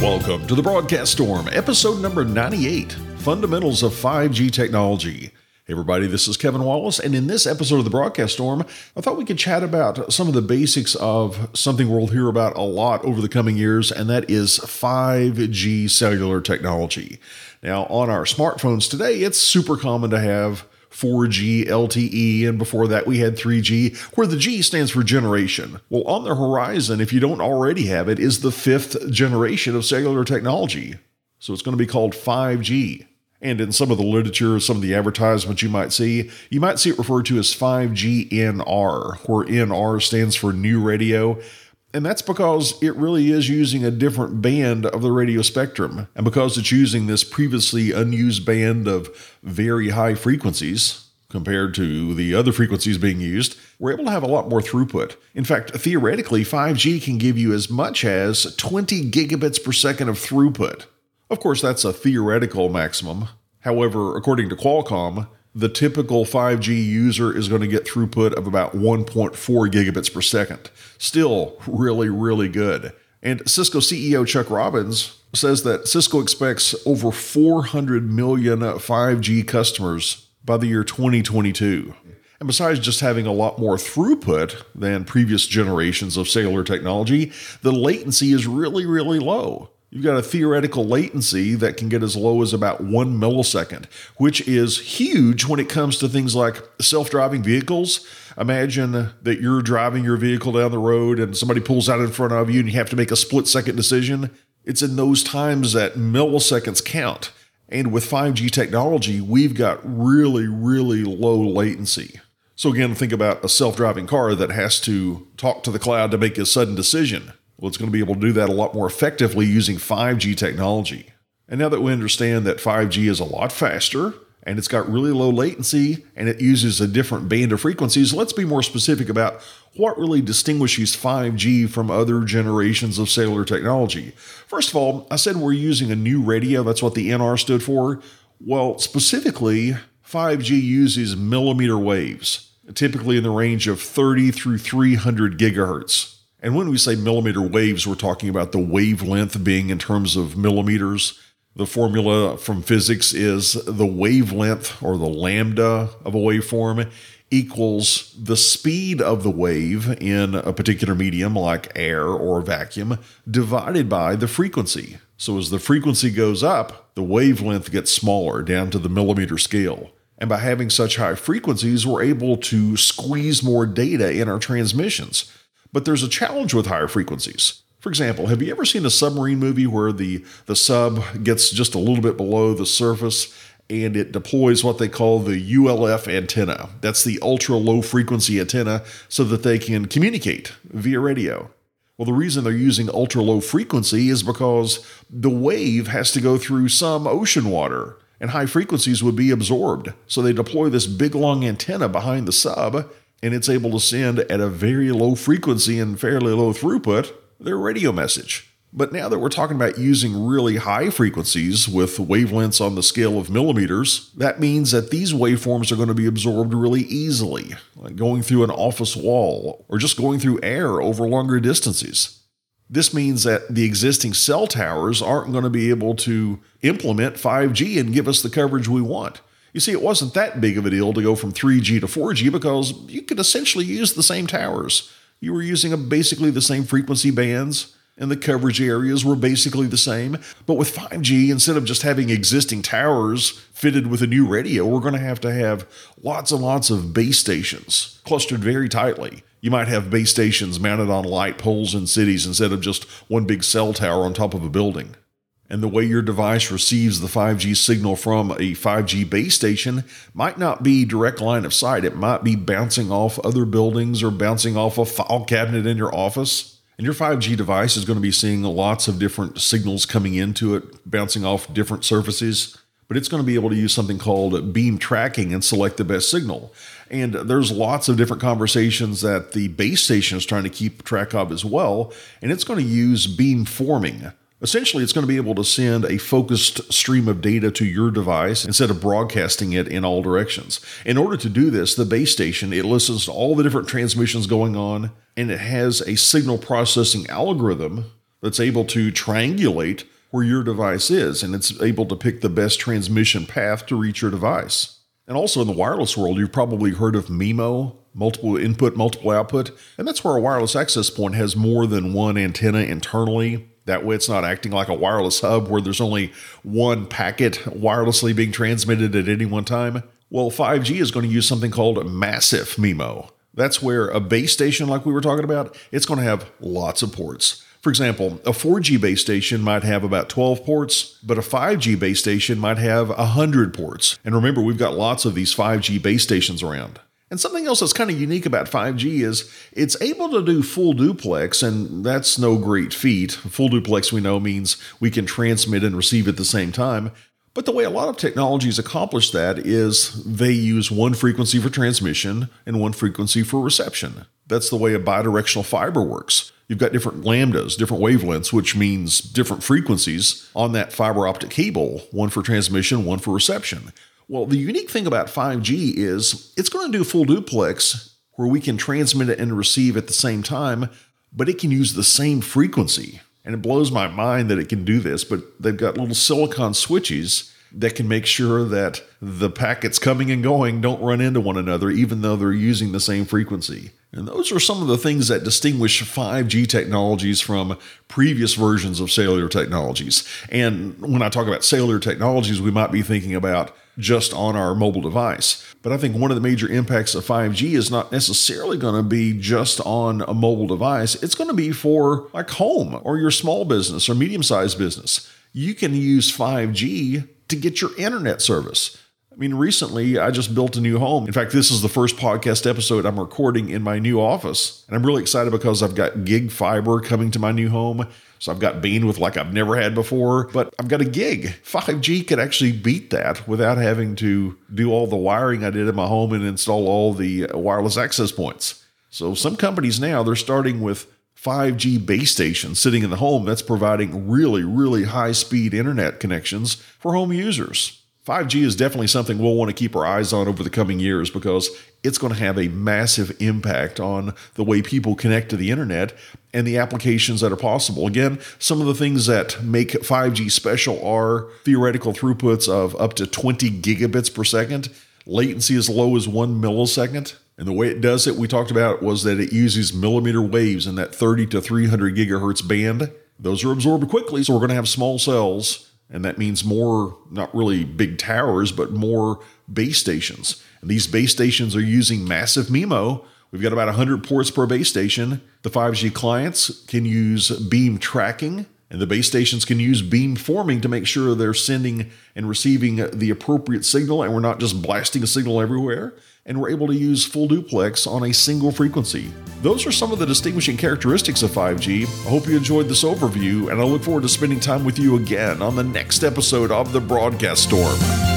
Welcome to the Broadcast Storm, episode number 98 Fundamentals of 5G Technology. Hey everybody, this is Kevin Wallace, and in this episode of the Broadcast Storm, I thought we could chat about some of the basics of something we'll hear about a lot over the coming years, and that is 5G cellular technology. Now, on our smartphones today, it's super common to have 4G LTE, and before that we had 3G, where the G stands for generation. Well, on the horizon, if you don't already have it, is the fifth generation of cellular technology. So it's going to be called 5G. And in some of the literature, some of the advertisements you might see, you might see it referred to as 5GNR, where NR stands for new radio. And that's because it really is using a different band of the radio spectrum. And because it's using this previously unused band of very high frequencies compared to the other frequencies being used, we're able to have a lot more throughput. In fact, theoretically, 5G can give you as much as 20 gigabits per second of throughput. Of course, that's a theoretical maximum. However, according to Qualcomm, the typical 5G user is going to get throughput of about 1.4 gigabits per second. Still really, really good. And Cisco CEO Chuck Robbins says that Cisco expects over 400 million 5G customers by the year 2022. And besides just having a lot more throughput than previous generations of cellular technology, the latency is really, really low. You've got a theoretical latency that can get as low as about one millisecond, which is huge when it comes to things like self driving vehicles. Imagine that you're driving your vehicle down the road and somebody pulls out in front of you and you have to make a split second decision. It's in those times that milliseconds count. And with 5G technology, we've got really, really low latency. So, again, think about a self driving car that has to talk to the cloud to make a sudden decision. Well, it's going to be able to do that a lot more effectively using 5G technology. And now that we understand that 5G is a lot faster and it's got really low latency and it uses a different band of frequencies, let's be more specific about what really distinguishes 5G from other generations of cellular technology. First of all, I said we're using a new radio, that's what the NR stood for. Well, specifically, 5G uses millimeter waves, typically in the range of 30 through 300 gigahertz. And when we say millimeter waves, we're talking about the wavelength being in terms of millimeters. The formula from physics is the wavelength or the lambda of a waveform equals the speed of the wave in a particular medium like air or vacuum divided by the frequency. So as the frequency goes up, the wavelength gets smaller down to the millimeter scale. And by having such high frequencies, we're able to squeeze more data in our transmissions. But there's a challenge with higher frequencies. For example, have you ever seen a submarine movie where the, the sub gets just a little bit below the surface and it deploys what they call the ULF antenna? That's the ultra low frequency antenna so that they can communicate via radio. Well, the reason they're using ultra low frequency is because the wave has to go through some ocean water and high frequencies would be absorbed. So they deploy this big long antenna behind the sub and it's able to send at a very low frequency and fairly low throughput their radio message. But now that we're talking about using really high frequencies with wavelengths on the scale of millimeters, that means that these waveforms are going to be absorbed really easily, like going through an office wall or just going through air over longer distances. This means that the existing cell towers aren't going to be able to implement 5G and give us the coverage we want. You see, it wasn't that big of a deal to go from 3G to 4G because you could essentially use the same towers. You were using basically the same frequency bands, and the coverage areas were basically the same. But with 5G, instead of just having existing towers fitted with a new radio, we're going to have to have lots and lots of base stations clustered very tightly. You might have base stations mounted on light poles in cities instead of just one big cell tower on top of a building and the way your device receives the 5G signal from a 5G base station might not be direct line of sight. It might be bouncing off other buildings or bouncing off a file cabinet in your office. And your 5G device is going to be seeing lots of different signals coming into it, bouncing off different surfaces. But it's going to be able to use something called beam tracking and select the best signal. And there's lots of different conversations that the base station is trying to keep track of as well. And it's going to use beam forming Essentially, it's going to be able to send a focused stream of data to your device instead of broadcasting it in all directions. In order to do this, the base station, it listens to all the different transmissions going on and it has a signal processing algorithm that's able to triangulate where your device is and it's able to pick the best transmission path to reach your device. And also in the wireless world, you've probably heard of MIMO, multiple input, multiple output. And that's where a wireless access point has more than one antenna internally. That way, it's not acting like a wireless hub where there's only one packet wirelessly being transmitted at any one time. Well, 5G is going to use something called massive MIMO. That's where a base station, like we were talking about, it's going to have lots of ports. For example, a 4G base station might have about 12 ports, but a 5G base station might have 100 ports. And remember, we've got lots of these 5G base stations around. And something else that's kind of unique about 5G is it's able to do full duplex, and that's no great feat. Full duplex, we know, means we can transmit and receive at the same time. But the way a lot of technologies accomplish that is they use one frequency for transmission and one frequency for reception. That's the way a bidirectional fiber works. You've got different lambdas, different wavelengths, which means different frequencies on that fiber optic cable, one for transmission, one for reception. Well, the unique thing about 5G is it's going to do full duplex where we can transmit it and receive at the same time, but it can use the same frequency. And it blows my mind that it can do this, but they've got little silicon switches that can make sure that the packets coming and going don't run into one another, even though they're using the same frequency. And those are some of the things that distinguish 5G technologies from previous versions of cellular technologies. And when I talk about cellular technologies, we might be thinking about just on our mobile device. But I think one of the major impacts of 5G is not necessarily going to be just on a mobile device, it's going to be for like home or your small business or medium sized business. You can use 5G to get your internet service. I mean, recently I just built a new home. In fact, this is the first podcast episode I'm recording in my new office. And I'm really excited because I've got gig fiber coming to my new home. So I've got bandwidth like I've never had before, but I've got a gig. 5G could actually beat that without having to do all the wiring I did in my home and install all the uh, wireless access points. So some companies now, they're starting with 5G base stations sitting in the home that's providing really, really high speed internet connections for home users. 5G is definitely something we'll want to keep our eyes on over the coming years because it's going to have a massive impact on the way people connect to the internet and the applications that are possible. Again, some of the things that make 5G special are theoretical throughputs of up to 20 gigabits per second, latency as low as one millisecond. And the way it does it, we talked about, was that it uses millimeter waves in that 30 to 300 gigahertz band. Those are absorbed quickly, so we're going to have small cells and that means more, not really big towers, but more base stations. And these base stations are using massive MIMO. We've got about 100 ports per base station. The 5G clients can use beam tracking, and the base stations can use beam forming to make sure they're sending and receiving the appropriate signal, and we're not just blasting a signal everywhere and we're able to use full duplex on a single frequency. Those are some of the distinguishing characteristics of 5G. I hope you enjoyed this overview, and I look forward to spending time with you again on the next episode of The Broadcast Storm.